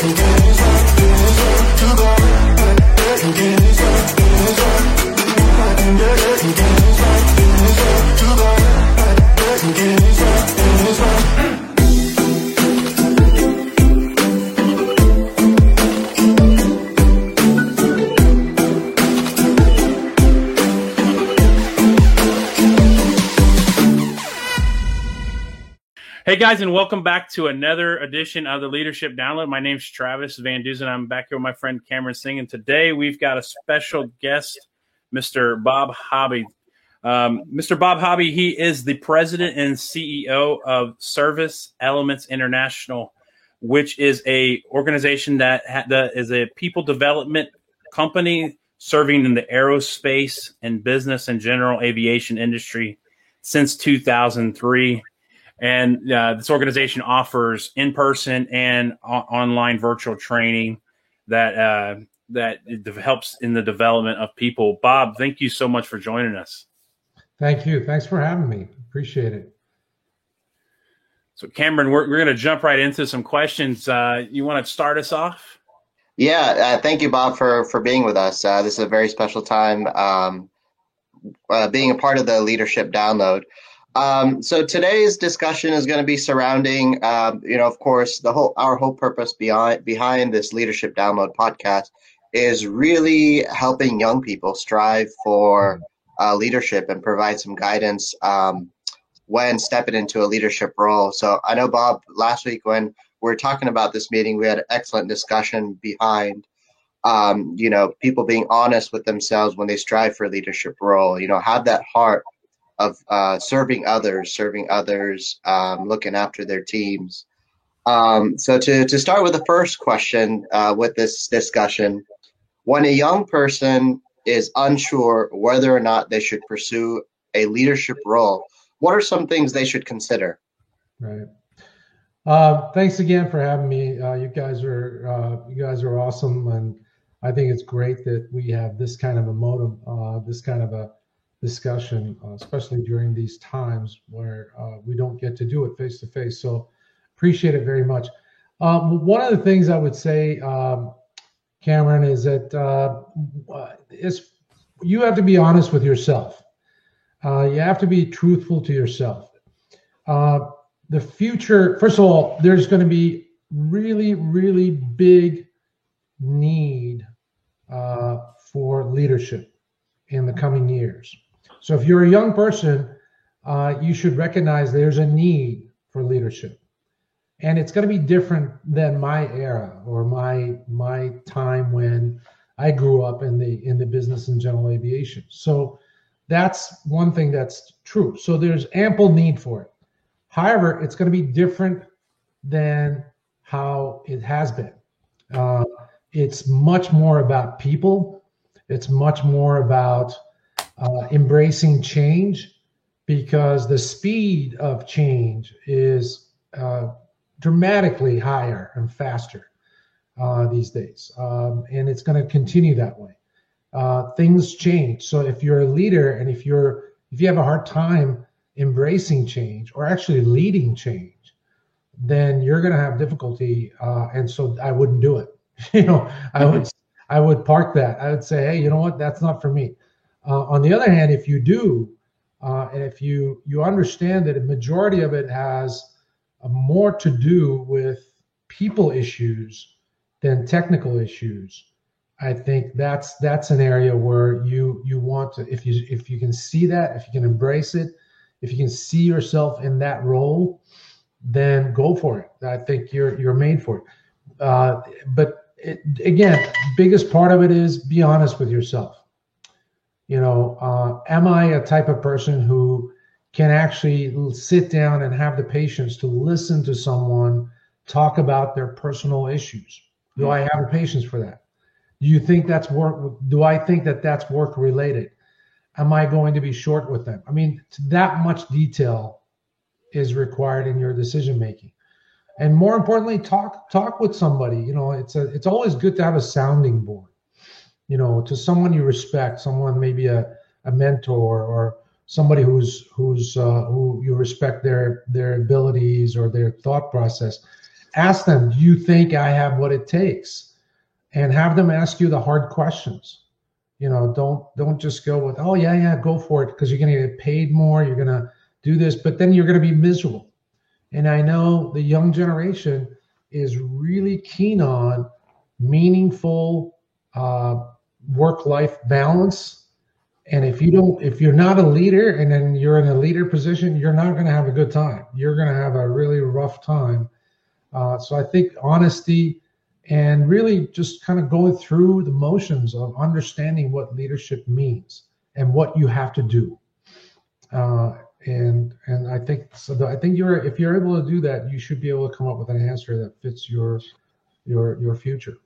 Hey guys, and welcome back to another edition of the Leadership Download. My name's Travis Van Duzen. I'm back here with my friend Cameron Singh, and today we've got a special guest, Mr. Bob Hobbi. Um, Mr. Bob Hobbi, he is the president and CEO of Service Elements International, which is a organization that, ha- that is a people development company serving in the aerospace and business and general aviation industry since 2003 and uh, this organization offers in-person and o- online virtual training that uh, that helps in the development of people. Bob, thank you so much for joining us. Thank you. Thanks for having me. Appreciate it. So, Cameron, we're, we're going to jump right into some questions. Uh, you want to start us off? Yeah, uh, thank you, Bob, for for being with us. Uh, this is a very special time, um, uh, being a part of the leadership download. Um, so today's discussion is going to be surrounding, um, you know, of course, the whole our whole purpose behind behind this leadership download podcast is really helping young people strive for uh, leadership and provide some guidance um, when stepping into a leadership role. So I know Bob last week when we were talking about this meeting, we had an excellent discussion behind. Um, you know, people being honest with themselves when they strive for a leadership role. You know, have that heart of uh, serving others, serving others, um, looking after their teams. Um, so to, to start with the first question uh, with this discussion, when a young person is unsure whether or not they should pursue a leadership role, what are some things they should consider? Right. Uh, thanks again for having me. Uh, you guys are uh, you guys are awesome, and I think it's great that we have this kind of a modem, uh, this kind of a discussion, uh, especially during these times where uh, we don't get to do it face to face. So appreciate it very much. Um, one of the things I would say, um, Cameron, is that uh, is you have to be honest with yourself. Uh, you have to be truthful to yourself. Uh, the future, first of all, there's going to be really, really big need uh, for leadership in the coming years. So if you're a young person, uh, you should recognize there's a need for leadership, and it's going to be different than my era or my my time when I grew up in the in the business and general aviation. So that's one thing that's true. So there's ample need for it. However, it's going to be different than how it has been. Uh, it's much more about people. It's much more about uh, embracing change because the speed of change is uh, dramatically higher and faster uh, these days. Um, and it's going to continue that way. Uh, things change. So if you're a leader and if you're if you have a hard time embracing change or actually leading change, then you're going to have difficulty. Uh, and so I wouldn't do it. you know, I would I would park that. I would say, hey, you know what? That's not for me. Uh, on the other hand, if you do, uh, and if you you understand that a majority of it has more to do with people issues than technical issues, I think that's that's an area where you you want to if you if you can see that if you can embrace it, if you can see yourself in that role, then go for it. I think you're you're made for it. Uh, but it, again, biggest part of it is be honest with yourself you know uh, am i a type of person who can actually sit down and have the patience to listen to someone talk about their personal issues? Do i have the patience for that? Do you think that's work do i think that that's work related? Am i going to be short with them? I mean that much detail is required in your decision making and more importantly talk talk with somebody you know it's a it's always good to have a sounding board you know, to someone you respect, someone maybe a, a mentor or somebody who's who's uh, who you respect their their abilities or their thought process. ask them, do you think I have what it takes? And have them ask you the hard questions. You know, don't don't just go with, oh yeah, yeah, go for it, because you're gonna get paid more, you're gonna do this, but then you're gonna be miserable. And I know the young generation is really keen on meaningful uh, work-life balance. And if you don't, if you're not a leader and then you're in a leader position, you're not going to have a good time. You're going to have a really rough time. Uh, so I think honesty and really just kind of going through the motions of understanding what leadership means and what you have to do. Uh, and and I think so. The, I think you're if you're able to do that, you should be able to come up with an answer that fits your your your future.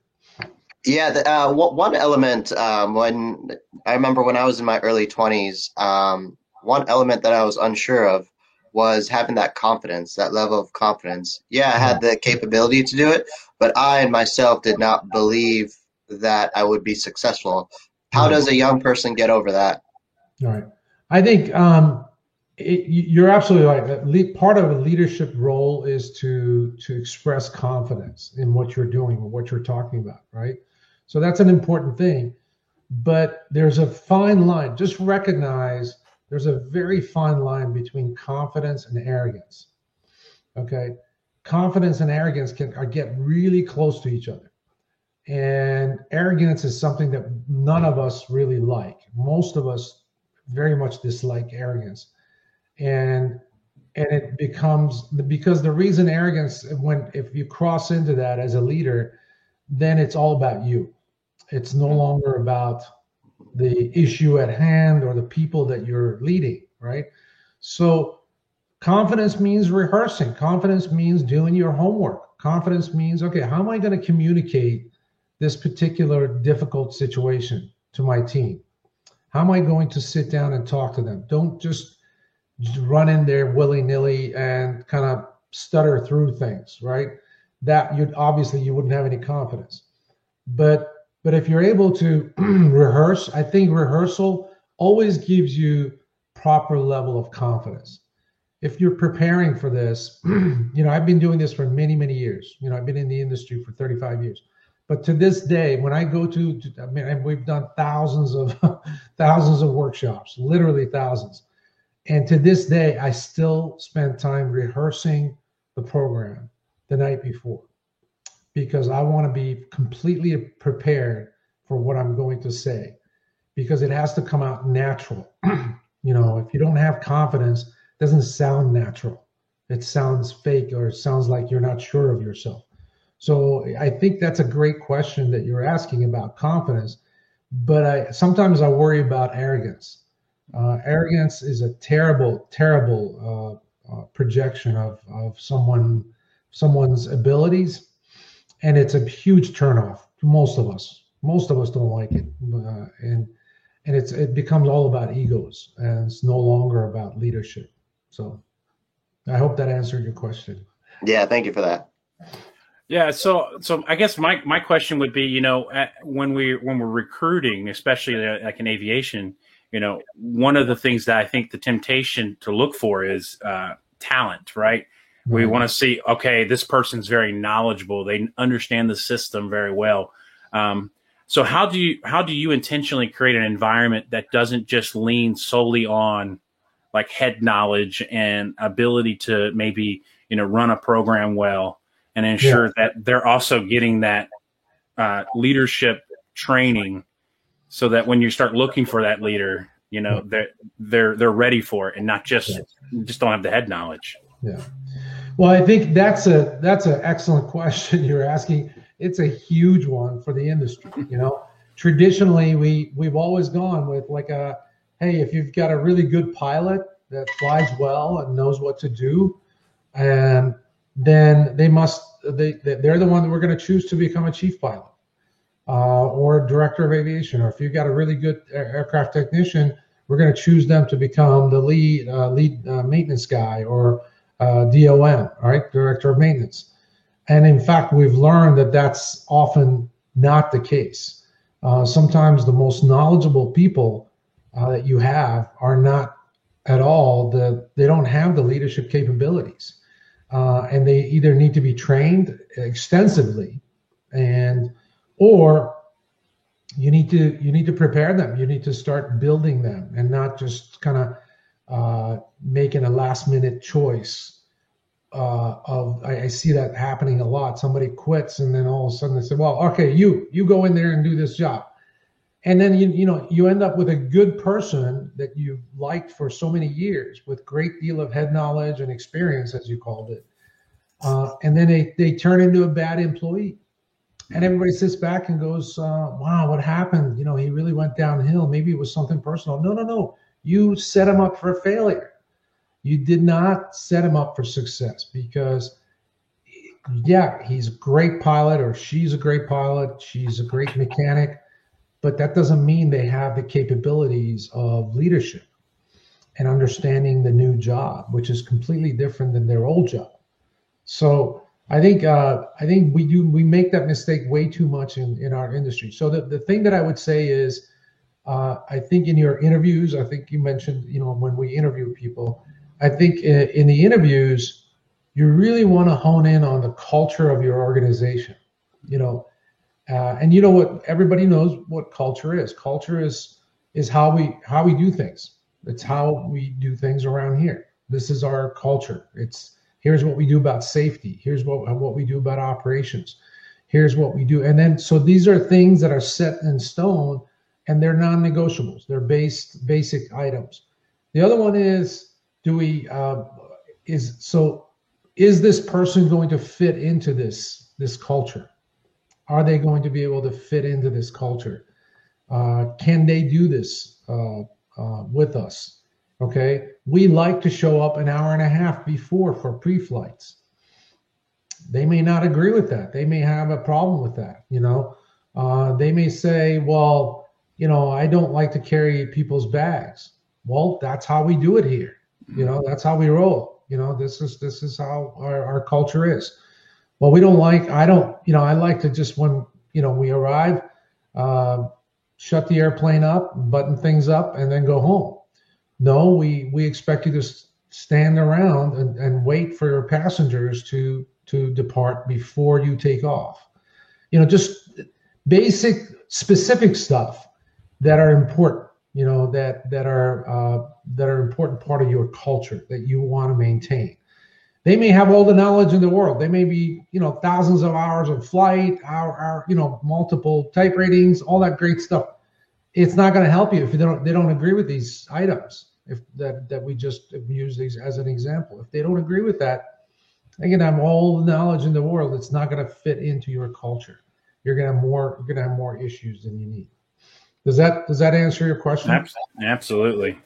Yeah, the, uh, one element um, when I remember when I was in my early twenties, um, one element that I was unsure of was having that confidence, that level of confidence. Yeah, I had the capability to do it, but I and myself did not believe that I would be successful. How does a young person get over that? All right, I think um, it, you're absolutely right. Part of a leadership role is to to express confidence in what you're doing or what you're talking about, right? So that's an important thing. But there's a fine line. Just recognize there's a very fine line between confidence and arrogance. Okay, confidence and arrogance can are, get really close to each other, and arrogance is something that none of us really like. Most of us very much dislike arrogance and and it becomes because the reason arrogance when if you cross into that as a leader then it's all about you. It's no longer about the issue at hand or the people that you're leading right? So confidence means rehearsing. Confidence means doing your homework. Confidence means okay how am i going to communicate this particular difficult situation to my team? How am i going to sit down and talk to them? Don't just run in there willy nilly and kind of stutter through things, right? That you'd obviously you wouldn't have any confidence. But but if you're able to rehearse, I think rehearsal always gives you proper level of confidence. If you're preparing for this, you know, I've been doing this for many, many years. You know, I've been in the industry for 35 years. But to this day, when I go to, to I mean, we've done thousands of thousands of workshops, literally thousands and to this day, I still spend time rehearsing the program the night before because I want to be completely prepared for what I'm going to say because it has to come out natural. you know, if you don't have confidence, it doesn't sound natural. It sounds fake or it sounds like you're not sure of yourself. So I think that's a great question that you're asking about confidence. But I sometimes I worry about arrogance uh, arrogance is a terrible, terrible uh, uh, projection of, of someone someone's abilities, and it's a huge turnoff to most of us. Most of us don't like it, uh, and and it's it becomes all about egos, and it's no longer about leadership. So, I hope that answered your question. Yeah, thank you for that. Yeah, so so I guess my my question would be, you know, when we when we're recruiting, especially like in aviation, you know, one of the things that I think the temptation to look for is uh, talent, right? Mm-hmm. We want to see, okay, this person's very knowledgeable; they understand the system very well. Um, so, how do you how do you intentionally create an environment that doesn't just lean solely on like head knowledge and ability to maybe you know run a program well and ensure yeah. that they're also getting that uh, leadership training so that when you start looking for that leader, you know they're they're they're ready for it and not just just don't have the head knowledge. Yeah. Well, I think that's a that's an excellent question you're asking. It's a huge one for the industry. You know, traditionally we we've always gone with like a hey, if you've got a really good pilot that flies well and knows what to do, and then they must they they're the one that we're going to choose to become a chief pilot uh, or director of aviation, or if you've got a really good aircraft technician, we're going to choose them to become the lead uh, lead uh, maintenance guy or uh, DOM, right, director of maintenance. And in fact, we've learned that that's often not the case. Uh, sometimes the most knowledgeable people uh, that you have are not at all the they don't have the leadership capabilities. uh, and they either need to be trained extensively, and or you need to you need to prepare them. You need to start building them, and not just kind of uh, making a last minute choice. Uh, of I, I, see that happening a lot. Somebody quits, and then all of a sudden they say, "Well, okay, you you go in there and do this job." and then you you know you end up with a good person that you liked for so many years with great deal of head knowledge and experience as you called it uh, and then they, they turn into a bad employee and everybody sits back and goes uh, wow what happened you know he really went downhill maybe it was something personal no no no you set him up for failure you did not set him up for success because yeah he's a great pilot or she's a great pilot she's a great mechanic but that doesn't mean they have the capabilities of leadership and understanding the new job, which is completely different than their old job. So I think uh, I think we do we make that mistake way too much in in our industry. So the the thing that I would say is. Uh, I think in your interviews, I think you mentioned, you know, when we interview people, I think in, in the interviews, you really want to hone in on the culture of your organization. You know, uh, and you know what? Everybody knows what culture is. Culture is is how we how we do things. It's how we do things around here. This is our culture. It's here's what we do about safety. Here's what what we do about operations. Here's what we do. And then so these are things that are set in stone and they're non-negotiables. They're based basic items. The other one is do we uh, is so is this person going to fit into this this culture? Are they going to be able to fit into this culture? Uh, can they do this uh, uh, with us? Okay. We like to show up an hour and a half before for pre flights. They may not agree with that. They may have a problem with that. You know, uh, they may say, well, you know, I don't like to carry people's bags. Well, that's how we do it here. You know, that's how we roll. You know, this is this is how our, our culture is well, we don't like, I don't, you know, I like to just when, you know, we arrive, uh, shut the airplane up, button things up, and then go home. No, we, we expect you to stand around and, and wait for your passengers to, to depart before you take off. You know, just basic, specific stuff that are important, you know, that, that are, uh, that are important part of your culture that you want to maintain they may have all the knowledge in the world. They may be, you know, thousands of hours of flight, our, our you know, multiple type ratings, all that great stuff. It's not going to help you if they don't they don't agree with these items. If that that we just use these as an example. If they don't agree with that, can have all the knowledge in the world. It's not going to fit into your culture. You're going to have more. You're going to have more issues than you need. Does that does that answer your question? Absolutely,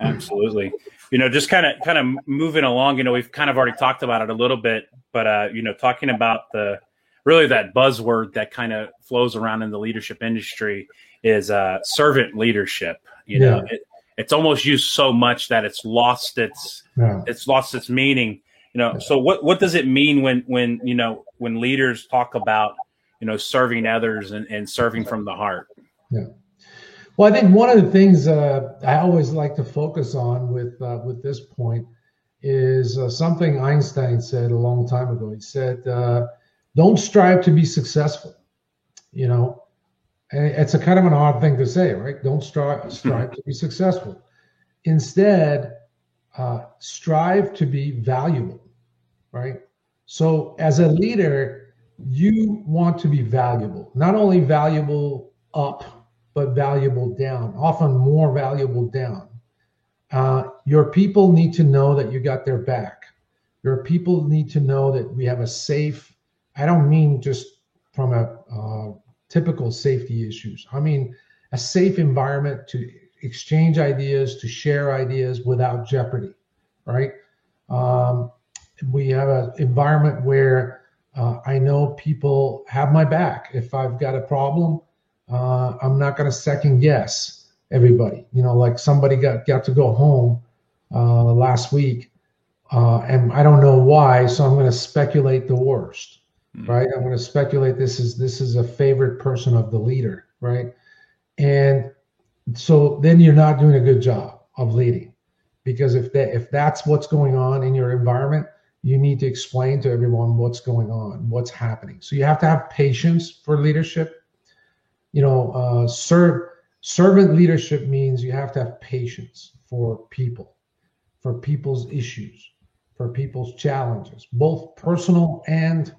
absolutely you know, just kind of kind of moving along. You know, we've kind of already talked about it a little bit, but uh, you know, talking about the really that buzzword that kind of flows around in the leadership industry is uh, servant leadership. You yeah. know, it, it's almost used so much that it's lost its yeah. it's lost its meaning. You know, yeah. so what what does it mean when when you know when leaders talk about you know serving others and, and serving from the heart? Yeah. Well, I think one of the things uh, I always like to focus on with uh, with this point is uh, something Einstein said a long time ago. He said, uh, "Don't strive to be successful." You know, and it's a kind of an odd thing to say, right? Don't strive strive to be successful. Instead, uh, strive to be valuable, right? So, as a leader, you want to be valuable, not only valuable up but valuable down, often more valuable down. Uh, your people need to know that you got their back. Your people need to know that we have a safe, I don't mean just from a uh, typical safety issues. I mean a safe environment to exchange ideas, to share ideas without jeopardy, right? Um, we have an environment where uh, I know people have my back. If I've got a problem, uh, I'm not going to second guess everybody. You know, like somebody got got to go home uh, last week, uh, and I don't know why, so I'm going to speculate the worst. Mm-hmm. Right? I'm going to speculate this is this is a favorite person of the leader, right? And so then you're not doing a good job of leading, because if that if that's what's going on in your environment, you need to explain to everyone what's going on, what's happening. So you have to have patience for leadership. You know, uh, serve servant leadership means you have to have patience for people, for people's issues, for people's challenges, both personal and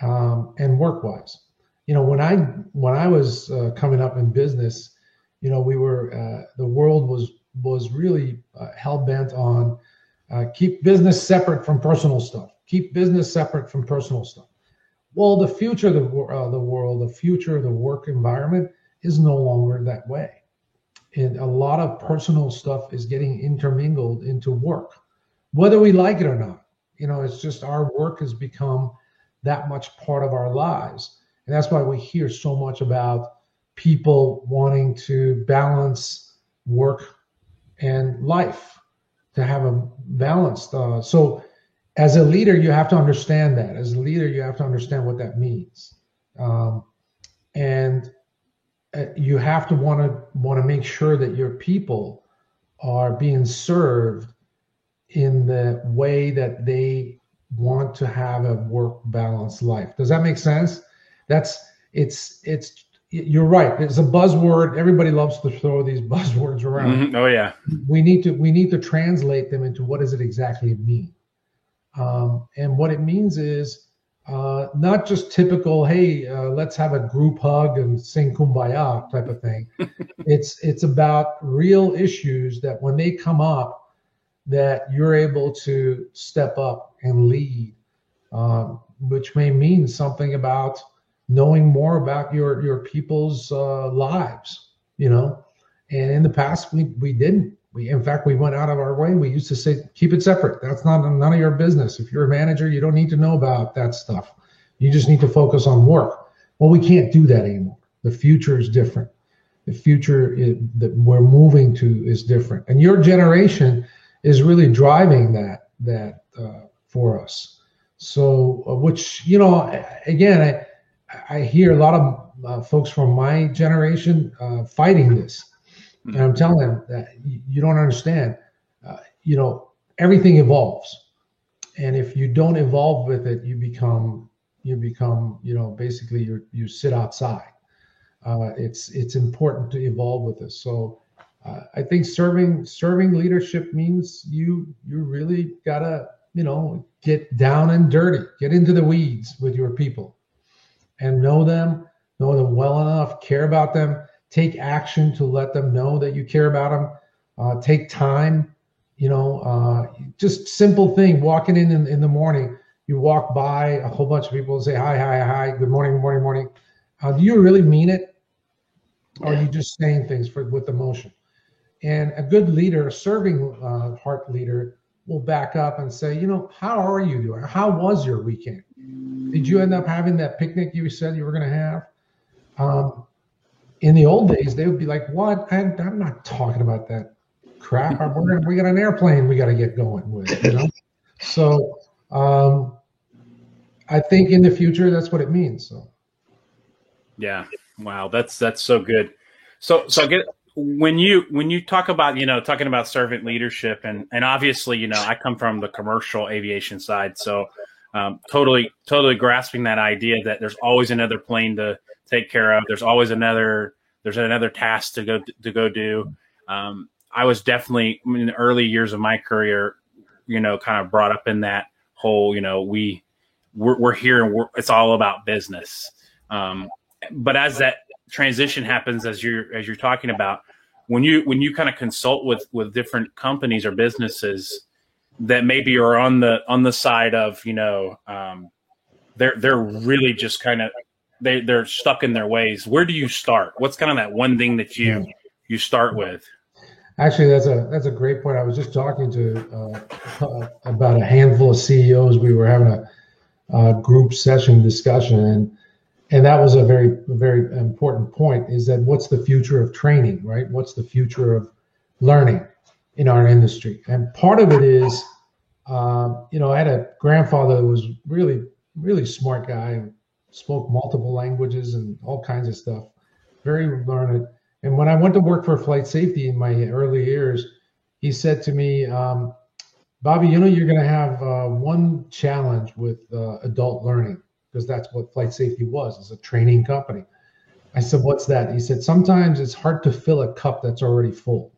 um, and work wise. You know, when I when I was uh, coming up in business, you know, we were uh, the world was was really uh, hell bent on uh, keep business separate from personal stuff. Keep business separate from personal stuff. Well, the future of the, uh, the world, the future of the work environment is no longer that way. And a lot of personal stuff is getting intermingled into work, whether we like it or not. You know, it's just our work has become that much part of our lives. And that's why we hear so much about people wanting to balance work and life to have a balanced. Uh, so, as a leader, you have to understand that. As a leader, you have to understand what that means, um, and uh, you have to want to want to make sure that your people are being served in the way that they want to have a work balanced life. Does that make sense? That's it's it's you're right. It's a buzzword. Everybody loves to throw these buzzwords around. Mm-hmm. Oh yeah. We need to we need to translate them into what does it exactly mean. Um, and what it means is uh, not just typical. Hey, uh, let's have a group hug and sing kumbaya type of thing. it's it's about real issues that when they come up, that you're able to step up and lead, um, which may mean something about knowing more about your your people's uh, lives you know and in the past we we didn't we in fact we went out of our way. We used to say keep it separate. That's not none of your business. If you're a manager you don't need to know about that stuff. You just need to focus on work. Well we can't do that anymore. The future is different. The future is, that we're moving to is different. And your generation is really driving that that uh, for us. So uh, which you know again I, I hear a lot of uh, folks from my generation uh, fighting this, and I'm telling them that you don't understand. Uh, you know, everything evolves, and if you don't evolve with it, you become you become you know basically you you sit outside. Uh, it's it's important to evolve with this. So uh, I think serving serving leadership means you you really gotta you know get down and dirty, get into the weeds with your people and know them, know them well enough, care about them, take action to let them know that you care about them, uh, take time, you know, uh, just simple thing, walking in, in in the morning, you walk by a whole bunch of people and say, hi, hi, hi, good morning, good morning, morning. Uh, do you really mean it? Or are you just saying things for with emotion? And a good leader, a serving uh, heart leader, will back up and say, you know, how are you doing? How was your weekend? Did you end up having that picnic you said you were going to have? Um, in the old days, they would be like, "What? I, am not talking about that crap. We're, we got an airplane we got to get going with." You know. so um, I think in the future, that's what it means. So. Yeah. Wow. That's that's so good. So so get when you when you talk about you know talking about servant leadership and and obviously you know I come from the commercial aviation side, so um, totally totally grasping that idea that there's always another plane to take care of. There's always another there's another task to go to go do. Um, i was definitely in the early years of my career you know kind of brought up in that whole you know we we're, we're here and we're, it's all about business. Um, but as that transition happens as you're as you're talking about when you when you kind of consult with with different companies or businesses that maybe are on the on the side of you know um, they're they're really just kind of they they're stuck in their ways. Where do you start? What's kind of that one thing that you you start with? Actually, that's a that's a great point. I was just talking to uh, about a handful of CEOs. We were having a, a, group session discussion, and and that was a very very important point. Is that what's the future of training, right? What's the future of learning? in our industry. And part of it is, um, you know, I had a grandfather who was really, really smart guy spoke multiple languages and all kinds of stuff, very learned. And when I went to work for FlightSafety in my early years, he said to me, um, Bobby, you know you're going to have uh, one challenge with uh, adult learning because that's what FlightSafety was. It's a training company. I said, "What's that?" He said, "Sometimes it's hard to fill a cup that's already full."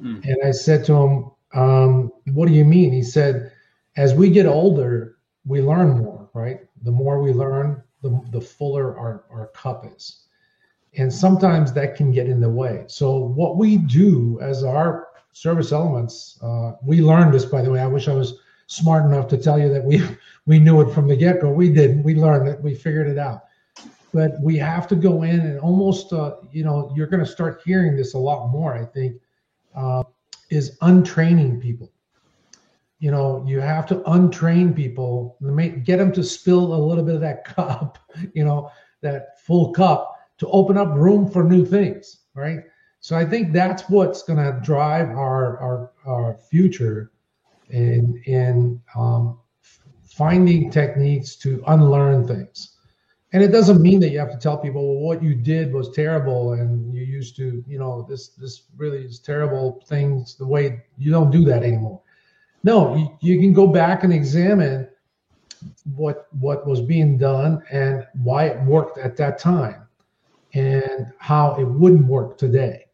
Mm. And I said to him, um, "What do you mean?" He said, "As we get older, we learn more. Right? The more we learn, the the fuller our our cup is." And sometimes that can get in the way. So what we do as our Service Elements. Uh, we learned this, by the way. I wish I was smart enough to tell you that we we knew it from the get go. We didn't. We learned it. We figured it out. But we have to go in and almost, uh, you know, you're going to start hearing this a lot more. I think uh, is untraining people. You know, you have to untrain people, get them to spill a little bit of that cup, you know, that full cup to open up room for new things, right? So I think that's what's going to drive our our, our future in in um, finding techniques to unlearn things. And it doesn't mean that you have to tell people, well, what you did was terrible, and you used to, you know, this this really is terrible things. The way you don't do that anymore. No, you, you can go back and examine what what was being done and why it worked at that time, and how it wouldn't work today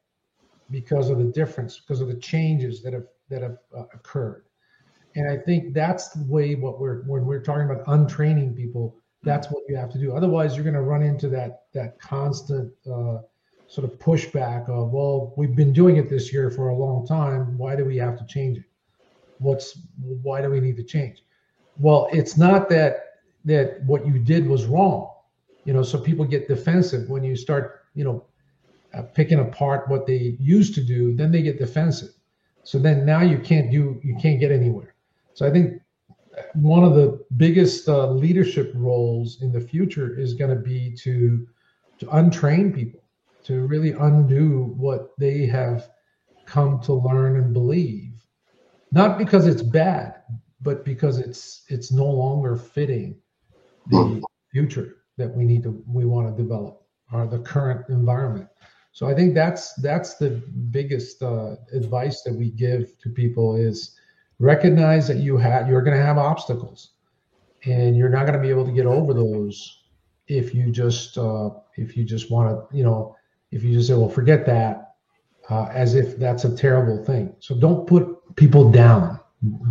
because of the difference, because of the changes that have that have uh, occurred. And I think that's the way what we're when we're talking about untraining people, that's what you have to do. Otherwise, you're going to run into that that constant uh, sort of pushback of, well, we've been doing it this year for a long time. Why do we have to change it? What's why do we need to change? Well, it's not that that what you did was wrong. You know, so people get defensive when you start, you know, uh, picking apart what they used to do, then they get defensive. So then now you can't do, you can't get anywhere. So I think one of the biggest uh, leadership roles in the future is going to be to to untrain people, to really undo what they have come to learn and believe, not because it's bad, but because it's it's no longer fitting the future that we need to we want to develop or the current environment. So I think that's that's the biggest uh, advice that we give to people is recognize that you have you're going to have obstacles, and you're not going to be able to get over those if you just uh, if you just want to you know if you just say well forget that uh, as if that's a terrible thing. So don't put people down.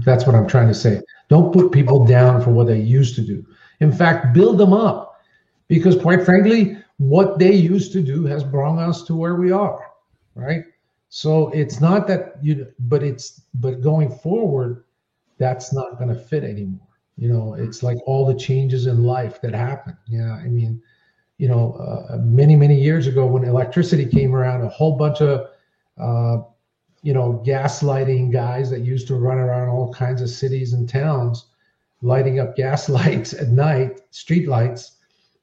That's what I'm trying to say. Don't put people down for what they used to do. In fact, build them up because quite frankly what they used to do has brought us to where we are, right? So it's not that you, but it's, but going forward, that's not going to fit anymore. You know, it's like all the changes in life that happen. Yeah. I mean, you know, uh, many, many years ago when electricity came around, a whole bunch of, uh, you know, gaslighting guys that used to run around all kinds of cities and towns, lighting up gas lights at night, street lights,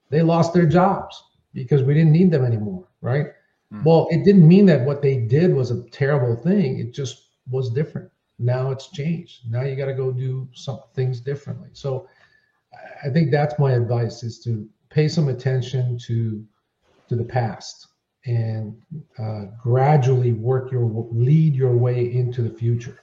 they lost their jobs because we didn't need them anymore, right? Mm. Well, it didn't mean that what they did was a terrible thing. It just was different. Now it's changed. Now you got to go do some things differently. So I think that's my advice is to pay some attention to to the past and uh, gradually work your lead your way into the future.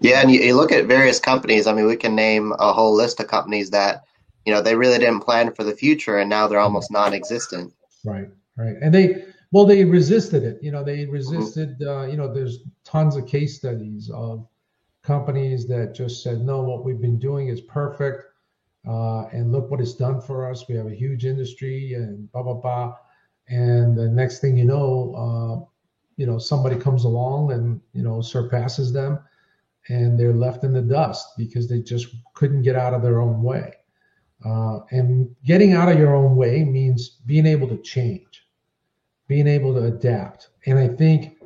Yeah, and you, you, look at various companies. I mean, we can name a whole list of companies that you know they really didn't plan for the future and now they're almost non-existent right right and they well they resisted it you know they resisted mm-hmm. uh, you know there's tons of case studies of companies that just said no what we've been doing is perfect uh, and look what it's done for us we have a huge industry and blah blah blah and the next thing you know uh, you know somebody comes along and you know surpasses them and they're left in the dust because they just couldn't get out of their own way uh, and getting out of your own way means being able to change, being able to adapt. And I think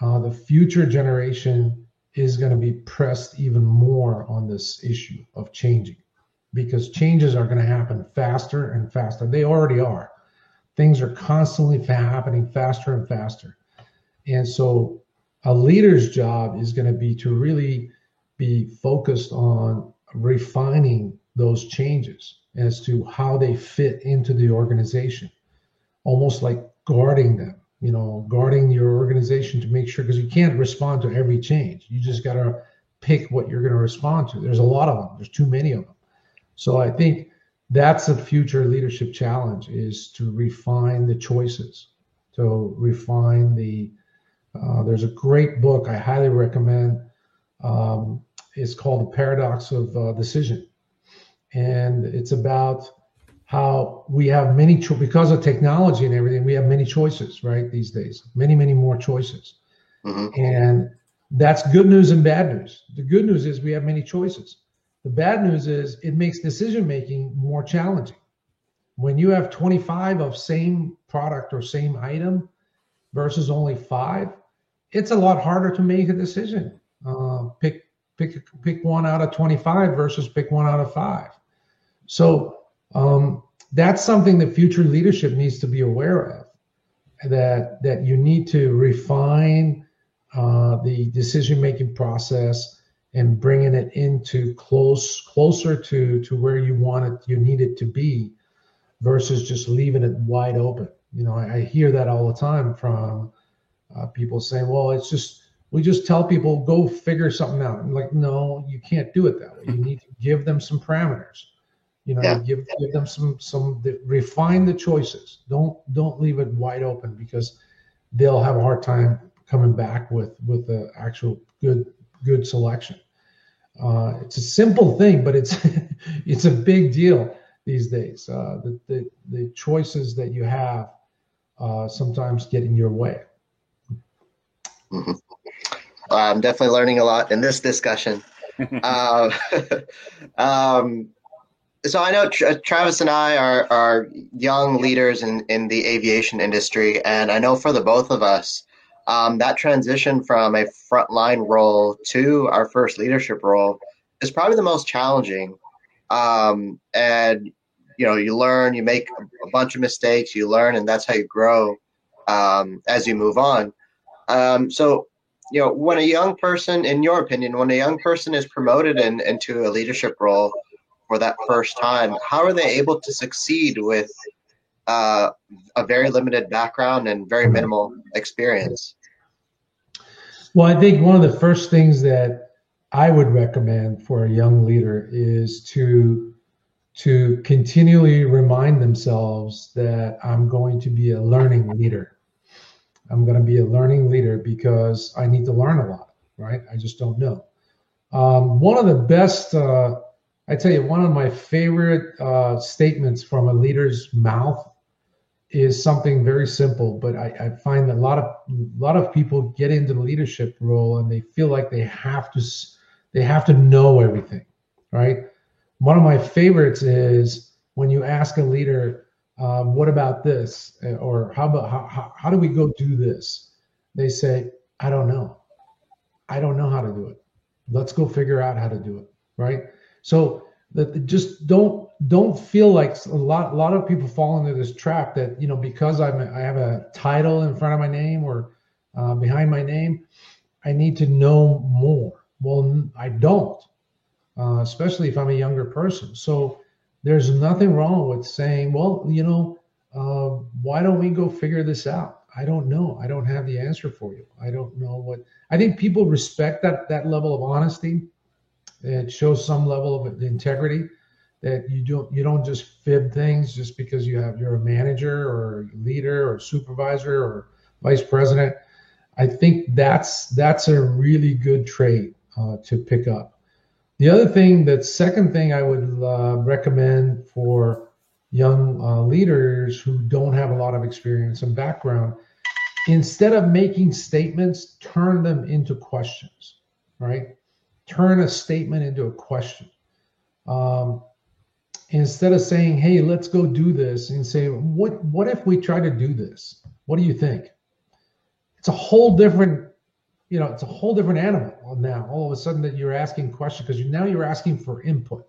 uh, the future generation is going to be pressed even more on this issue of changing because changes are going to happen faster and faster. They already are. Things are constantly happening faster and faster. And so a leader's job is going to be to really be focused on refining those changes as to how they fit into the organization, almost like guarding them, you know, guarding your organization to make sure, because you can't respond to every change. You just got to pick what you're going to respond to. There's a lot of them. There's too many of them. So I think that's a future leadership challenge is to refine the choices, to refine the. Uh, there's a great book I highly recommend. Um, it's called The Paradox of uh, Decision, and it's about how we have many cho- because of technology and everything. We have many choices, right? These days, many, many more choices, mm-hmm. and that's good news and bad news. The good news is we have many choices the bad news is it makes decision making more challenging. When you have 25 of same product or same item versus only five, it's a lot harder to make a decision. Uh, pick pick pick one out of 25 versus pick one out of five. So um, that's something that future leadership needs to be aware of. That that you need to refine uh, the decision making process and bringing it into close closer to to where you want it you need it to be versus just leaving it wide open. You know i, I hear that all the time from uh, people saying well it's just we just tell people go figure something out. I'm like no you can't do it that way. You need to give them some parameters. You know yeah. give give them some some refine the choices. Don't don't leave it wide open because they'll have a hard time coming back with with the actual good good selection uh, it's a simple thing, but it's it's a big deal these days. Uh, the, the, the choices that you have uh, sometimes get in your way. Mm-hmm. I'm definitely learning a lot in this discussion. uh, um, so I know Tra- Travis and I are, are young leaders in, in the aviation industry, and I know for the both of us, um, that transition from a frontline role to our first leadership role is probably the most challenging. Um, and you know, you learn, you make a bunch of mistakes, you learn, and that's how you grow um, as you move on. Um, so, you know, when a young person, in your opinion, when a young person is promoted in, into a leadership role for that first time, how are they able to succeed with uh, a very limited background and very minimal experience? Well, I think one of the first things that I would recommend for a young leader is to to continually remind themselves that I'm going to be a learning leader. I'm going to be a learning leader because I need to learn a lot, right? I just don't know. Um, one of the best, uh, I tell you, one of my favorite uh, statements from a leader's mouth is something very simple, but I, I, find that a lot of a lot of people get into the leadership role and they feel like they have to they have to know everything, right? One of my favorites is when you ask a leader, um, "What about this?" or "How about how, how, how do we go do this?" They say, "I don't know. I don't know how to do it. Let's go figure out how to do it." Right? So that just don't don't feel like a lot a lot of people fall into this trap that you know because I'm I have a title in front of my name or uh, behind my name, I need to know more. Well, I don't, uh, especially if I'm a younger person. So there's nothing wrong with saying, well, you know, uh, why don't we go figure this out? I don't know. I don't have the answer for you. I don't know what. I think people respect that that level of honesty it shows some level of integrity that you don't you don't just fib things just because you have you're a manager or leader or supervisor or vice president. I think that's that's a really good trait uh, to pick up. The other thing, the second thing I would uh, recommend for young uh, leaders who don't have a lot of experience and background, instead of making statements, turn them into questions, right? turn a statement into a question. Um, instead of saying, "Hey, let's go do this," and say, "What what if we try to do this? What do you think?" It's a whole different, you know, it's a whole different animal now. All of a sudden, that you're asking questions because you, now you're asking for input.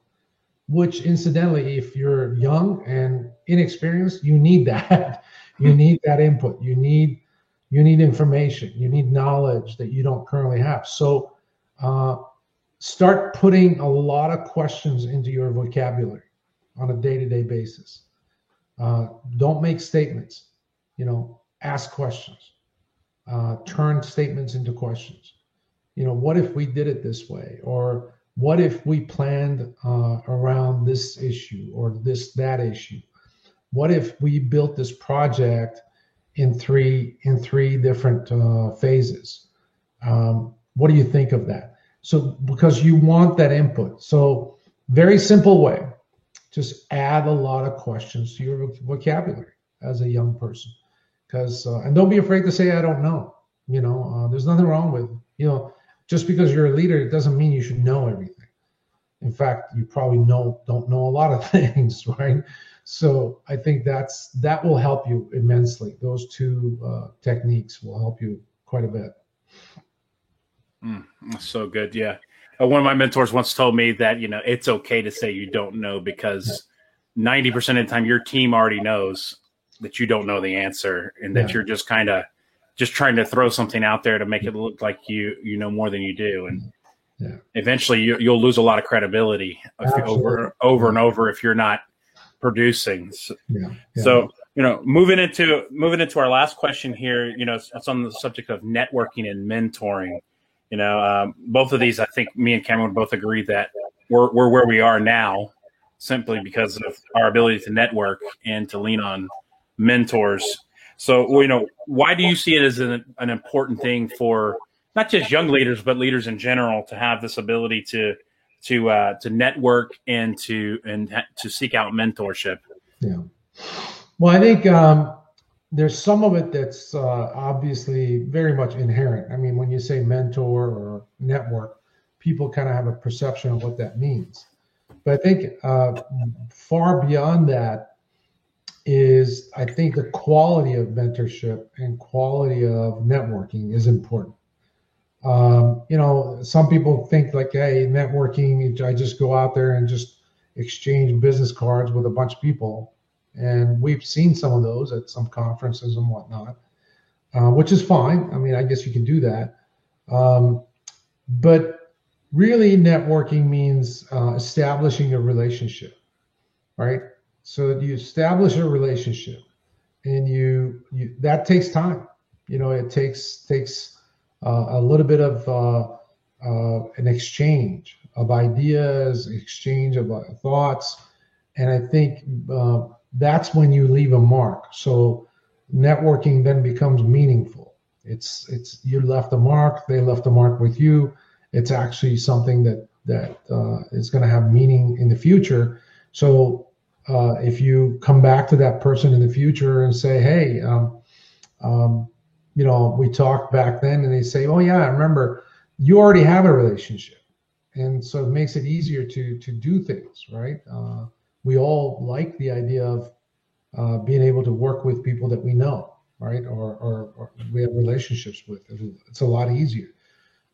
Which, incidentally, if you're young and inexperienced, you need that. you need that input. You need you need information. You need knowledge that you don't currently have. So. Uh, start putting a lot of questions into your vocabulary on a day-to-day basis uh, don't make statements you know ask questions uh, turn statements into questions you know, what if we did it this way? Or what if we planned uh, around this issue or this, that issue? What if we built this project in three in three different uh, phases? Um, what do you think of that? So because you want that input. So very simple way, just add a lot of questions to your vocabulary as a young person. Because uh, and don't be afraid to say I don't know. You know, uh, there's nothing wrong with you know just because you're a leader, it doesn't mean you should know everything. In fact, you probably know don't know a lot of things, right? So I think that's that will help you immensely. Those two uh, techniques will help you quite a bit. Mm, so good, yeah. Uh, one of my mentors once told me that you know it's okay to say you don't know because ninety percent of the time your team already knows that you don't know the answer and that yeah. you're just kind of just trying to throw something out there to make it look like you you know more than you do and yeah. eventually you, will lose a lot of credibility over over and over if you're not producing so. Yeah. so you know moving into moving into our last question here you know it's, it's on the subject of networking and mentoring you know um, both of these i think me and cameron would both agree that we're, we're where we are now simply because of our ability to network and to lean on mentors so, you know, why do you see it as an, an important thing for not just young leaders, but leaders in general to have this ability to to uh, to network and to and to seek out mentorship? Yeah. Well, I think um, there's some of it that's uh, obviously very much inherent. I mean, when you say mentor or network, people kind of have a perception of what that means. But I think uh, far beyond that, is I think the quality of mentorship and quality of networking is important. Um, you know, some people think like, hey, networking, I just go out there and just exchange business cards with a bunch of people. And we've seen some of those at some conferences and whatnot, uh, which is fine. I mean, I guess you can do that. Um, but really, networking means uh, establishing a relationship, right? So you establish a relationship, and you, you that takes time. You know, it takes takes uh, a little bit of uh, uh, an exchange of ideas, exchange of uh, thoughts, and I think uh, that's when you leave a mark. So networking then becomes meaningful. It's it's you left a mark, they left a mark with you. It's actually something that that uh, is going to have meaning in the future. So uh, if you come back to that person in the future and say, hey, um, um, you know, we talked back then, and they say, oh yeah, I remember you already have a relationship, and so it makes it easier to to do things, right? Uh, we all like the idea of uh, being able to work with people that we know, right, or, or, or we have relationships with. It's a lot easier.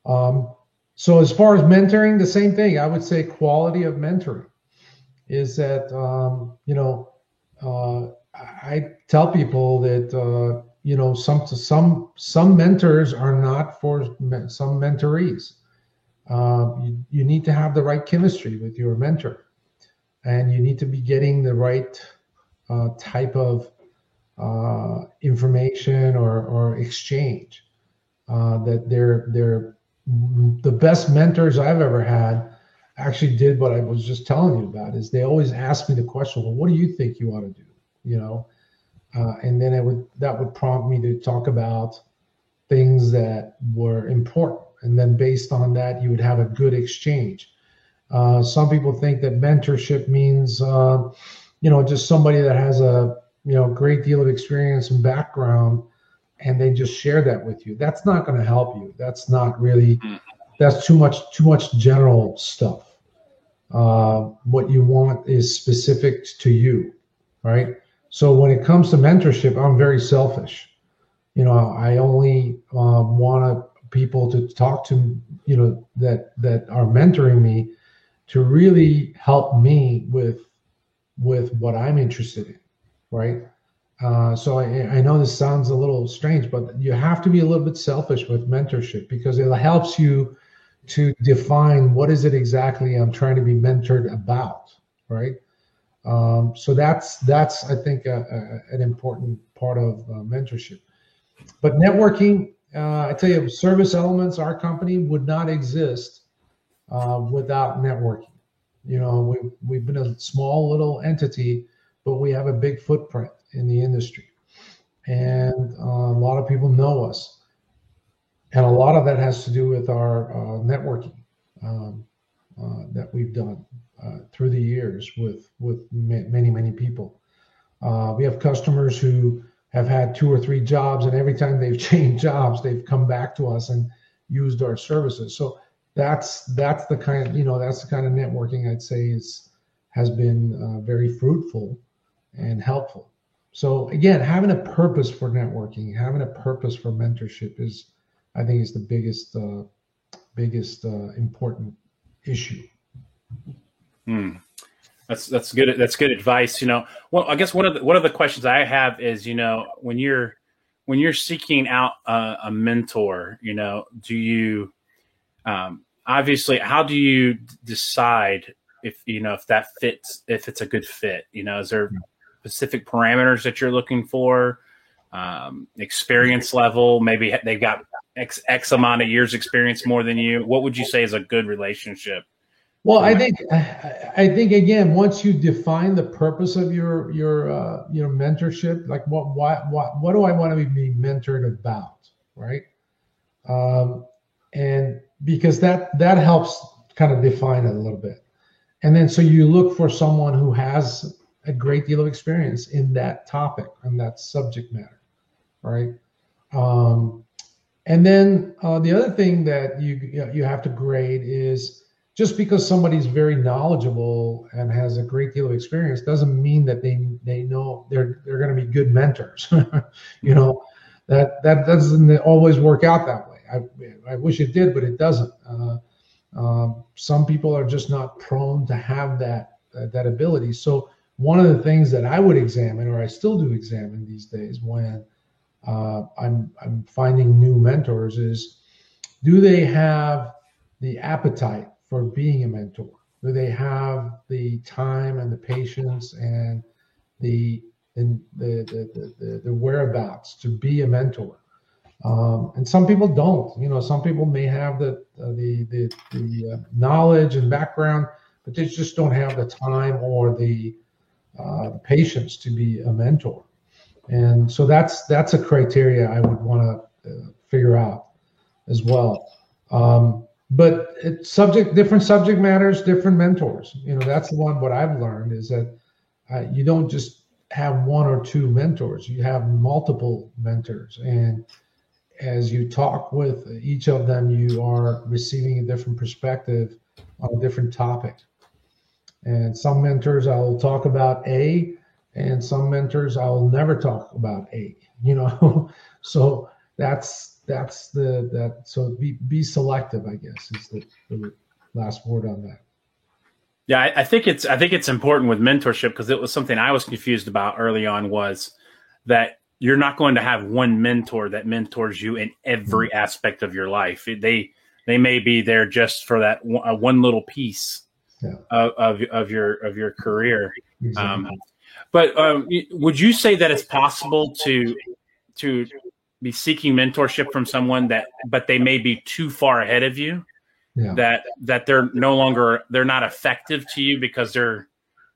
Um, so as far as mentoring, the same thing. I would say quality of mentoring is that um, you know uh, I tell people that uh, you know some some some mentors are not for some mentorees. Uh, you, you need to have the right chemistry with your mentor, and you need to be getting the right uh, type of uh, information or, or exchange. Uh, that they're they're the best mentors I've ever had actually did what I was just telling you about is they always ask me the question, well, what do you think you ought to do? You know, uh, and then it would that would prompt me to talk about things that were important, and then based on that, you would have a good exchange. Uh, some people think that mentorship means, uh, you know, just somebody that has a you know great deal of experience and background, and they just share that with you. That's not going to help you. That's not really. Mm-hmm that's too much too much general stuff. Uh, what you want is specific to you, right? So when it comes to mentorship, I'm very selfish. You know, I only uh, want people to talk to, you know, that that are mentoring me to really help me with with what I'm interested in, right? Uh, so I, I know this sounds a little strange, but you have to be a little bit selfish with mentorship because it helps you to define what is it exactly I'm trying to be mentored about, right? Um, so that's that's I think a, a, an important part of uh, mentorship. But networking uh, I tell you, Service Elements, our company, would not exist uh, without networking. You know, we, we've been a small little entity, but we have a big footprint in the industry. And uh, a lot of people know us. And a lot of that has to do with our uh, networking um, uh, that we've done uh, through the years with, with many, many people. We have customers who have had two or three jobs, and every time they've changed jobs, they've come back to us and used our services. So that's that's the kind of you know that's the kind of networking I'd say is has been uh, very fruitful and helpful. So again, having a purpose for networking, having a purpose for mentorship is, I think, is the biggest uh, biggest uh, important issue. Hmm. That's that's good. That's good advice. You know, well, I guess one of the one of the questions I have is, you know, when you're when you're seeking out a, a mentor, you know, do you um, obviously how do you decide if you know if that fits if it's a good fit? You know, is there specific parameters that you're looking for? Um, experience level, maybe they've got X X amount of years experience more than you. What would you say is a good relationship? Well, I think I think again, once you define the purpose of your your uh, your mentorship, like what what what what do I want to be mentored about, right? Um, and because that that helps kind of define it a little bit, and then so you look for someone who has a great deal of experience in that topic and that subject matter, right? Um, and then uh, the other thing that you you have to grade is just because somebody's very knowledgeable and has a great deal of experience doesn't mean that they they know they're they're going to be good mentors. you know, that that doesn't always work out that way. I I wish it did, but it doesn't. Uh, um, some people are just not prone to have that uh, that ability. So one of the things that I would examine, or I still do examine these days when uh, I'm I'm finding new mentors, is do they have the appetite for being a mentor? Do they have the time and the patience and the and the, the, the, the whereabouts to be a mentor? Um, and some people don't. You know, some people may have the uh, the the, the uh, knowledge and background, but they just don't have the time or the uh, patience to be a mentor. And so that's that's a criteria I would want to uh, figure out as well. Um, but subject different subject matters different mentors you know that's the one what i've learned is that uh, you don't just have one or two mentors you have multiple mentors and as you talk with each of them you are receiving a different perspective on a different topic and some mentors i'll talk about a and some mentors i'll never talk about a you know? So that's that's the that so be be selective i guess is the, the last word on that. Yeah I, I think it's i think it's important with mentorship because it was something i was confused about early on was that you're not going to have one mentor that mentors you in every mm-hmm. aspect of your life they they may be there just for that one, uh, one little piece yeah. of, of, of your of your career exactly. um, but um, would you say that it's possible to to be seeking mentorship from someone that but they may be too far ahead of you yeah. that that they're no longer they're not effective to you because they're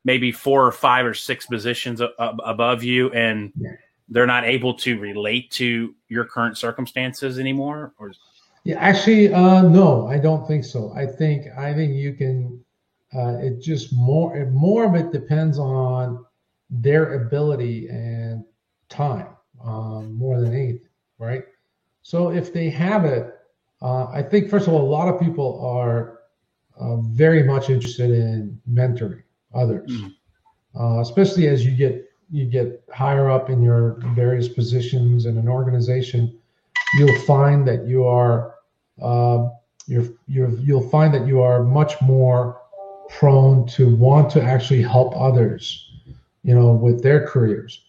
maybe four or five or six positions a, a, above you and yeah. They're not able to relate to your current circumstances anymore or yeah actually uh, no i don't think so i think i think you can uh, it just more more of it depends on their ability and time um, more than anything right? So if they have it, uh, I think first of all, a lot of people are uh, very much interested in mentoring others, mm. uh, especially as you get you get higher up in your various positions in an organization. You'll find that you are uh, you're, you're you'll find that you are much more prone to want to actually help others, you know, with their careers.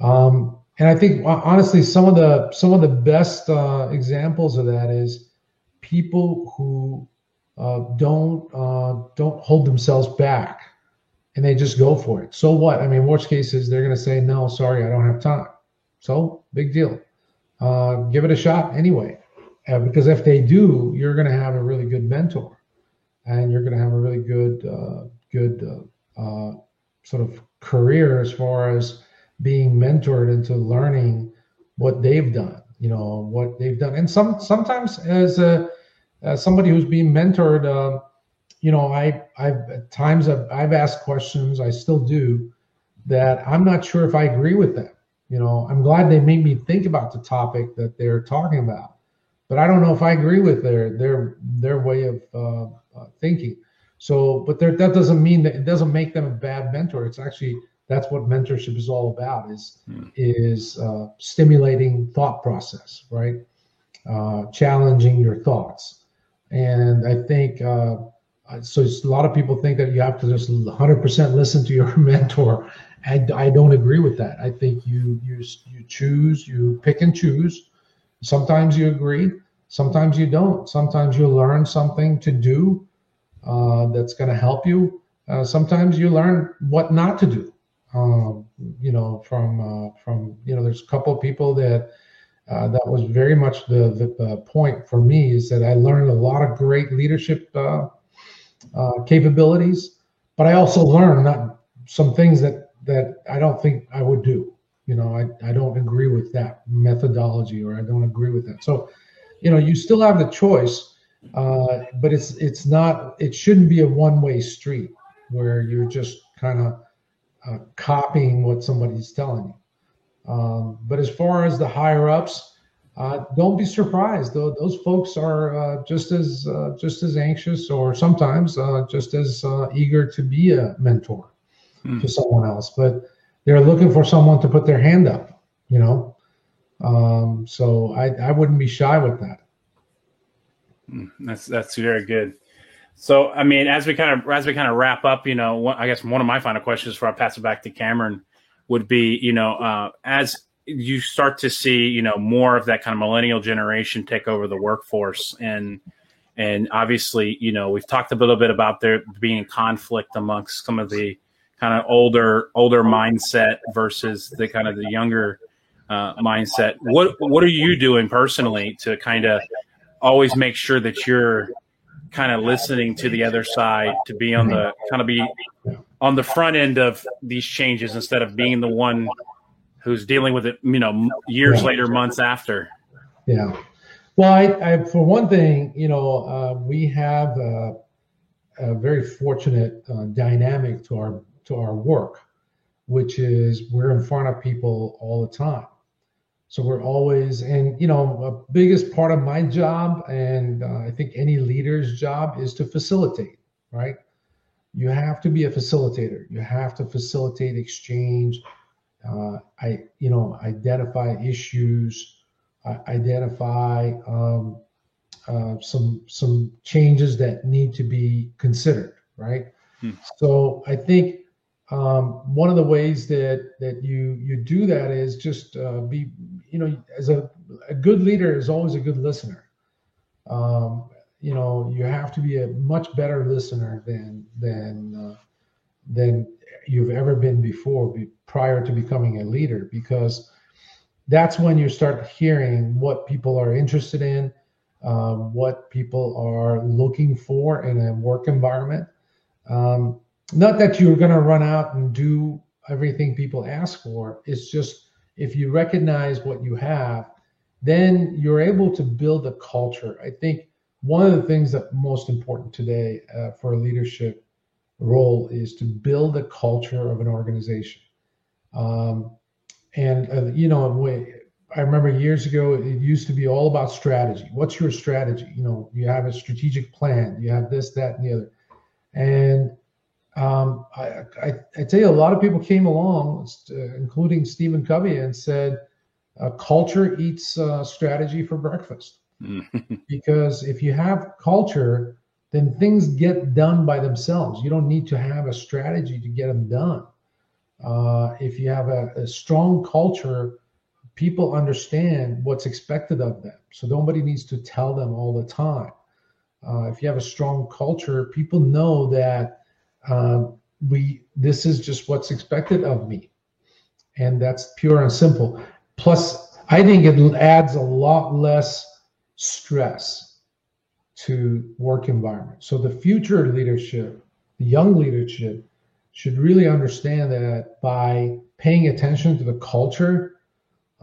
Um, and I think honestly, some of the some of the best uh, examples of that is people who uh, don't uh, don't hold themselves back, and they just go for it. So what? I mean, worst cases, they're going to say, "No, sorry, I don't have time." So big deal. uh, give it a shot anyway. Uh, because if they do, you're going to have a really good mentor, and you're going to have a really good, uh, good uh, uh, sort of career as far as being mentored into learning what they've done. You know what they've done, and some sometimes as a as somebody who's being mentored, uh, you know, I I've at times I've, I've asked questions, I still do, that I'm not sure if I agree with them. You know, I'm glad they made me think about the topic that they're talking about, but I don't know if I agree with their their their way of uh, uh, thinking. So, but there, that doesn't mean that it doesn't make them a bad mentor. It's actually that's what mentorship is all about is mm. is uh, stimulating thought process, right? Uh, challenging your thoughts, and I think uh, so. a lot of people think that you have to just 100% listen to your mentor I, I don't agree with that. I think you you you choose, you pick and choose. Sometimes you agree, sometimes you don't. Sometimes you learn something to do uh, that's going to help you. Uh, sometimes you learn what not to do. Um, you know, from uh, from you know, there's a couple of people that uh, that was very much the, the, the point for me is that I learned a lot of great leadership uh, uh, capabilities, but I also learned not some things that that I don't think I would do. You know, I, I don't agree with that methodology or I don't agree with that. So, you know, you still have the choice, uh, but it's it's not it shouldn't be a one way street where you're just kind of uh, copying what somebody's telling you. Um, but as far as the higher ups, uh, don't be surprised though those folks are uh, just as uh, just as anxious or sometimes uh, just as uh, eager to be a mentor mm. to someone else, but they're looking for someone to put their hand up, you know. Um, so I, I wouldn't be shy with that. Mm, that's that's very good. So I mean, as we kind of as we kind of wrap up, you know, one, I guess one of my final questions before I pass it back to Cameron would be, you know, uh, as you start to see, you know, more of that kind of millennial generation take over the workforce and and obviously, you know, we've talked a little bit about there being conflict amongst some of the kind of older older mindset versus the kind of the younger uh, mindset. What what are you doing personally to kind of always make sure that you're kind of listening to the other side to be on the kind of be on the front end of these changes instead of being the one who's dealing with it, you know, years later, months after. Yeah. Well, I, I for one thing, you know, uh, we have a, a very fortunate uh, dynamic to our to our work, which is we're in front of people all the time. So we're always, and you know, a biggest part of my job, and uh, I think any leader's job is to facilitate, right? You have to be a facilitator. You have to facilitate exchange. Uh, I, you know, identify issues, uh, identify um, uh, some some changes that need to be considered, right? Hmm. So I think um, one of the ways that that you you do that is just uh, be you know as a, a good leader is always a good listener um, you know you have to be a much better listener than than uh, than you've ever been before be, prior to becoming a leader because that's when you start hearing what people are interested in um, what people are looking for in a work environment um, not that you're going to run out and do everything people ask for. It's just if you recognize what you have, then you're able to build a culture. I think one of the things that most important today uh, for leadership role is to build a culture of an organization. Um, and uh, you know, I remember years ago it used to be all about strategy. What's your strategy? You know, you have a strategic plan. You have this, that, and the other. And um, I, I, I, tell you, a lot of people came along, uh, including Stephen Covey, and said, uh, "Culture eats uh, strategy for breakfast." because if you have culture, then things get done by themselves. You don't need to have a strategy to get them done. Uh, if you have a, a strong culture, people understand what's expected of them. So nobody needs to tell them all the time. Uh, if you have a strong culture, people know that uh, we this is just what's expected of me, and that's pure and simple. Plus, I think it adds a lot less stress to work environment. So the future leadership, the young leadership, should really understand that by paying attention to the culture,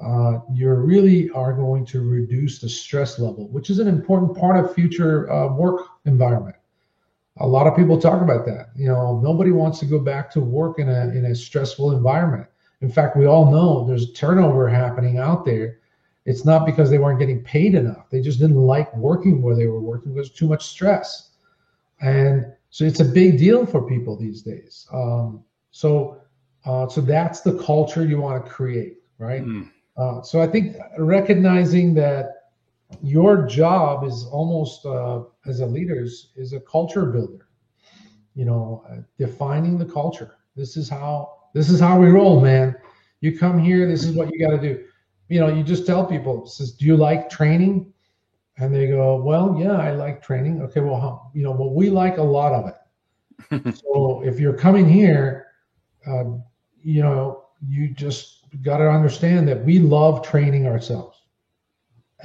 uh, you really are going to reduce the stress level, which is an important part of future uh, work environment. A lot of people talk about that. You know, nobody wants to go back to work in a in a stressful environment. In fact, we all know there's turnover happening out there. It's not because they weren't getting paid enough. They just didn't like working where they were working because too much stress. And so it's a big deal for people these days. Um, so, uh, so that's the culture you want to create, right? Mm. Uh, so I think recognizing that your job is almost uh, as a leader is, is a culture builder. You know, uh, defining the culture. This is how this is how we roll, man. You come here, this is what you got to do. You know, you just tell people, says, do you like training? And they go, well, yeah, I like training. Okay, well, how, you know, well, we like a lot of it. so if you're coming here, uh, you know, you just got to understand that we love training ourselves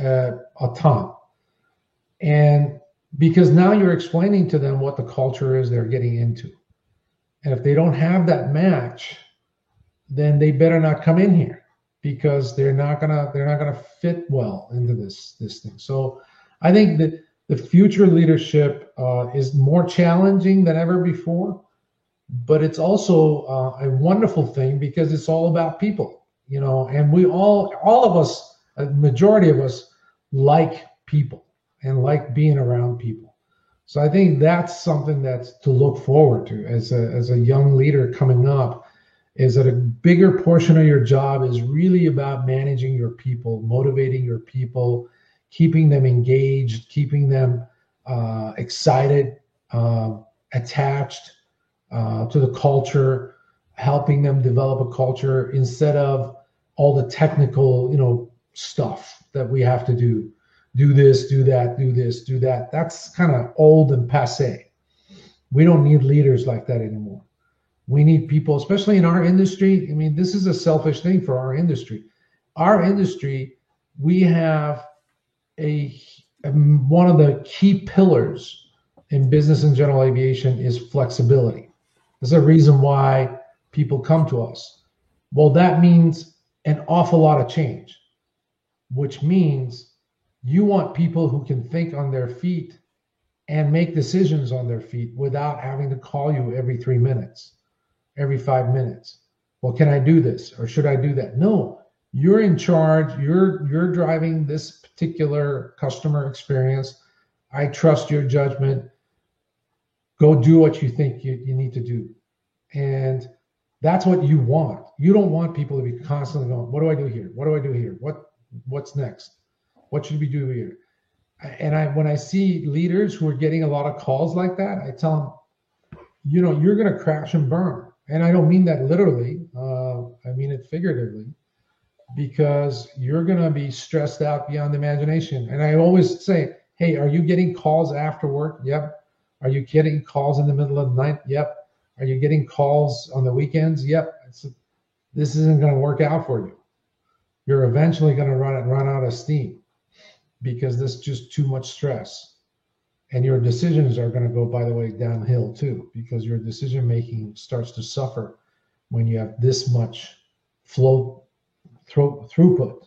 uh, a ton. And because now you're explaining to them what the culture is they're getting into. And if they don't have that match, then they better not come in here because they're not gonna they're not gonna fit well into this this thing. So I think that the future leadership uh, is more challenging than ever before, but it's also uh, a wonderful thing because it's all about people, you know. And we all all of us, a majority of us, like people and like being around people. So I think that's something that's to look forward to as a as a young leader coming up is that a bigger portion of your job is really about managing your people, motivating your people, keeping them engaged, keeping them uh, excited, uh, attached uh, to the culture, helping them develop a culture instead of all the technical, you know, stuff that we have to do do this, do that, do this, do that. That's kind of old and passe. We don't need leaders like that anymore. We need people, especially in our industry. I mean, this is a selfish thing for our industry. Our industry, we have a, a one of the key pillars in business and general aviation is flexibility. There's a reason why people come to us. Well, that means an awful lot of change, which means you want people who can think on their feet and make decisions on their feet without having to call you every three minutes, every five minutes. Well, can I do this or should I do that? No, you're in charge. You're you're driving this particular customer experience. I trust your judgment. Go do what you think you, you need to do. And that's what you want. You don't want people to be constantly going, what do I do here? What do I do here? What what's next? What should we do here? And I, when I see leaders who are getting a lot of calls like that, I tell them, you know, you're to crash and burn. And I don't mean that literally. Uh, I mean it figuratively, because you're going to be stressed out beyond imagination. And I always say, hey, are you getting calls after work? Yep. Are you getting calls in the middle of the night? Yep. Are you getting calls on the weekends? Yep. It's, this isn't going to work out for you. You're eventually going to run run out of steam because there's just too much stress. And your decisions are going to go, by the way, downhill too, because your decision making starts to suffer when you have this much flow through, throughput,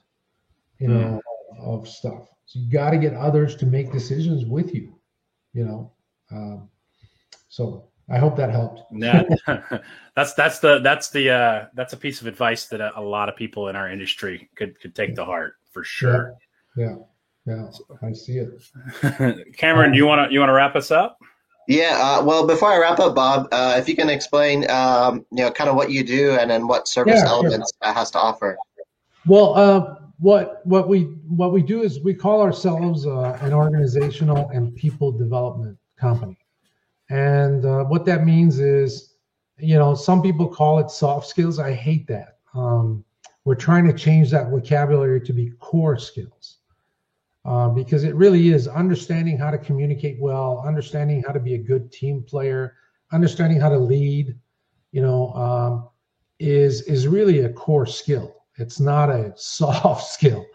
you know, mm. of stuff. So you got to get others to make decisions with you, you know. Um, so I hope that helped. yeah, that's that's the that's the uh, that's a piece of advice that a, a, lot of people in our industry could could take to heart for sure. Yeah. yeah. Yeah, I see it. Cameron, do you want to you want to wrap us up? Yeah. Uh, well, before I wrap up, Bob, uh, if you can explain, um, you know, kind of what you do and then what service yeah, elements sure. has to offer. Well, uh, what what we what we do is we call ourselves uh, an organizational and people development company, and uh, what that means is, you know, some people call it soft skills. I hate that. Um, we're trying to change that vocabulary to be core skills uh, because it really is understanding how to communicate well, understanding how to be a good team player, understanding how to lead. You know, um, is is really a core skill. It's not a soft skill.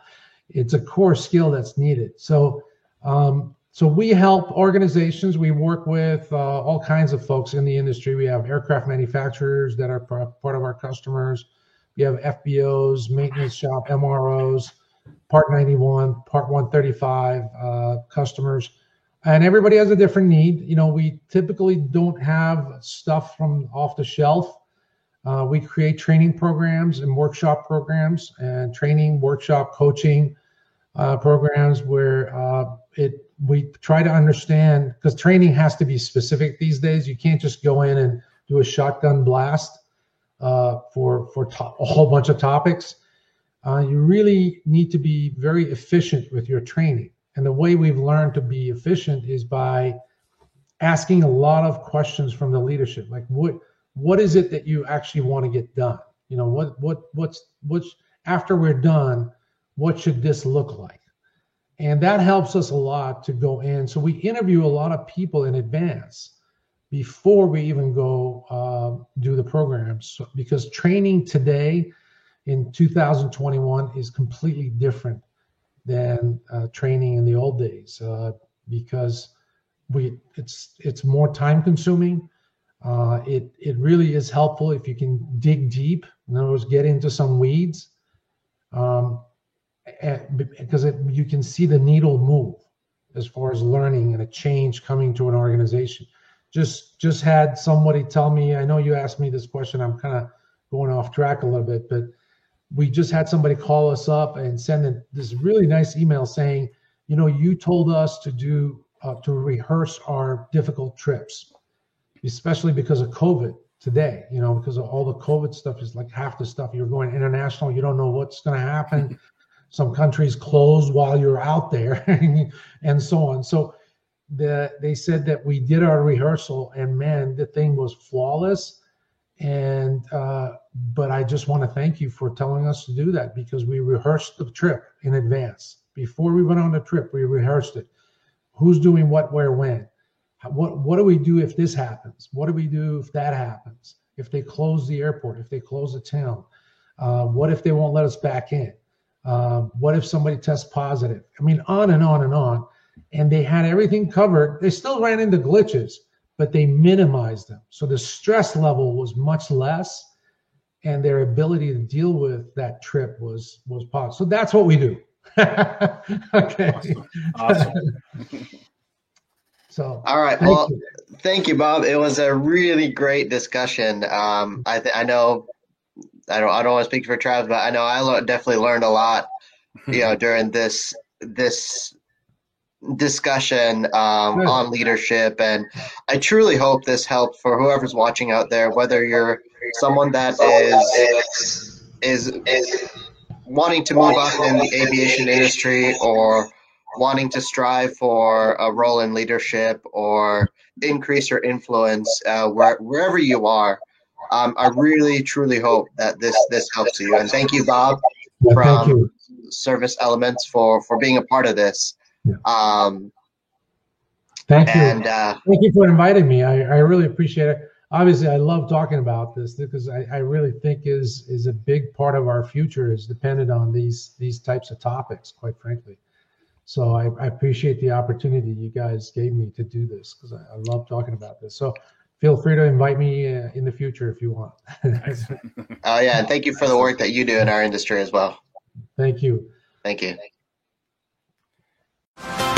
It's a core skill that's needed. So, um, so we help organizations. We work with uh, all kinds of folks in the industry. We have aircraft manufacturers that are part of our customers. We have FBOs, maintenance shop, MROs, Part 91, Part 135 uh, customers, and everybody has a different need. You know, we typically don't have stuff from off the shelf. Uh, we create training programs and workshop programs and training, workshop, coaching uh, programs where uh, it we try to understand because training has to be specific these days. You can't just go in and do a shotgun blast uh, for for to- a whole bunch of topics. Uh, you really need to be very efficient with your training, and the way we've learned to be efficient is by asking a lot of questions from the leadership, like what what is it that you actually want to get done? You know, what what what's what's after we're done, what should this look like? And that helps us a lot to go in. So we interview a lot of people in advance before we even go uh, do the programs because training today in 2021 is completely different than uh, training in the old days uh, because we it's it's more time consuming uh, it it really is helpful if you can dig deep. In other words, get into some weeds, um, because it, you can see the needle move as far as learning and a change coming to an organization. Just just had somebody tell me. I know you asked me this question. I'm kind of going off track a little bit, but we just had somebody call us up and send this really nice email saying, you know, you told us to do uh, to rehearse our difficult trips especially because of COVID today, you know, because of all the COVID stuff is like half the stuff you're going international, you don't know what's going to happen. Some countries close while you're out there and so on. So the, they said that we did our rehearsal and man, the thing was flawless. And, uh, but I just want to thank you for telling us to do that because we rehearsed the trip in advance. Before we went on the trip, we rehearsed it. Who's doing what, where, when what what do we do if this happens? What do we do if that happens? If they close the airport, if they close the town, uh, what if they won't let us back in? Uh, what if somebody tests positive? I mean, on and on and on. And they had everything covered. They still ran into glitches, but they minimized them. So the stress level was much less, and their ability to deal with that trip was was positive. So that's what we do. okay. Awesome. awesome. So, all right. Thank well, you. thank you, Bob. It was a really great discussion. Um, I th- I know I don't I don't want to speak for Travis, but I know I lo- definitely learned a lot, you know, during this this discussion um, on leadership, and I truly hope this helped for whoever's watching out there, whether you're someone that is is is wanting to move up in the aviation industry or wanting to strive for a role in leadership or increase your influence uh, where, wherever you are. Um, I really, truly hope that this this helps you. And thank you, Bob, yeah, from you. Service Elements for for being a part of this. Yeah. Um, thank you. And uh, thank you for inviting me. I, I really appreciate it. Obviously, I love talking about this because I, I really think is is a big part of our future is dependent on these these types of topics. Quite frankly. So I, I, appreciate the opportunity you guys gave me to do this because I, I, love talking about this. So feel free to invite me uh, in the future if you want. oh yeah, and thank you for the work that you do in our industry as well. Thank you. Thank you. Thank you.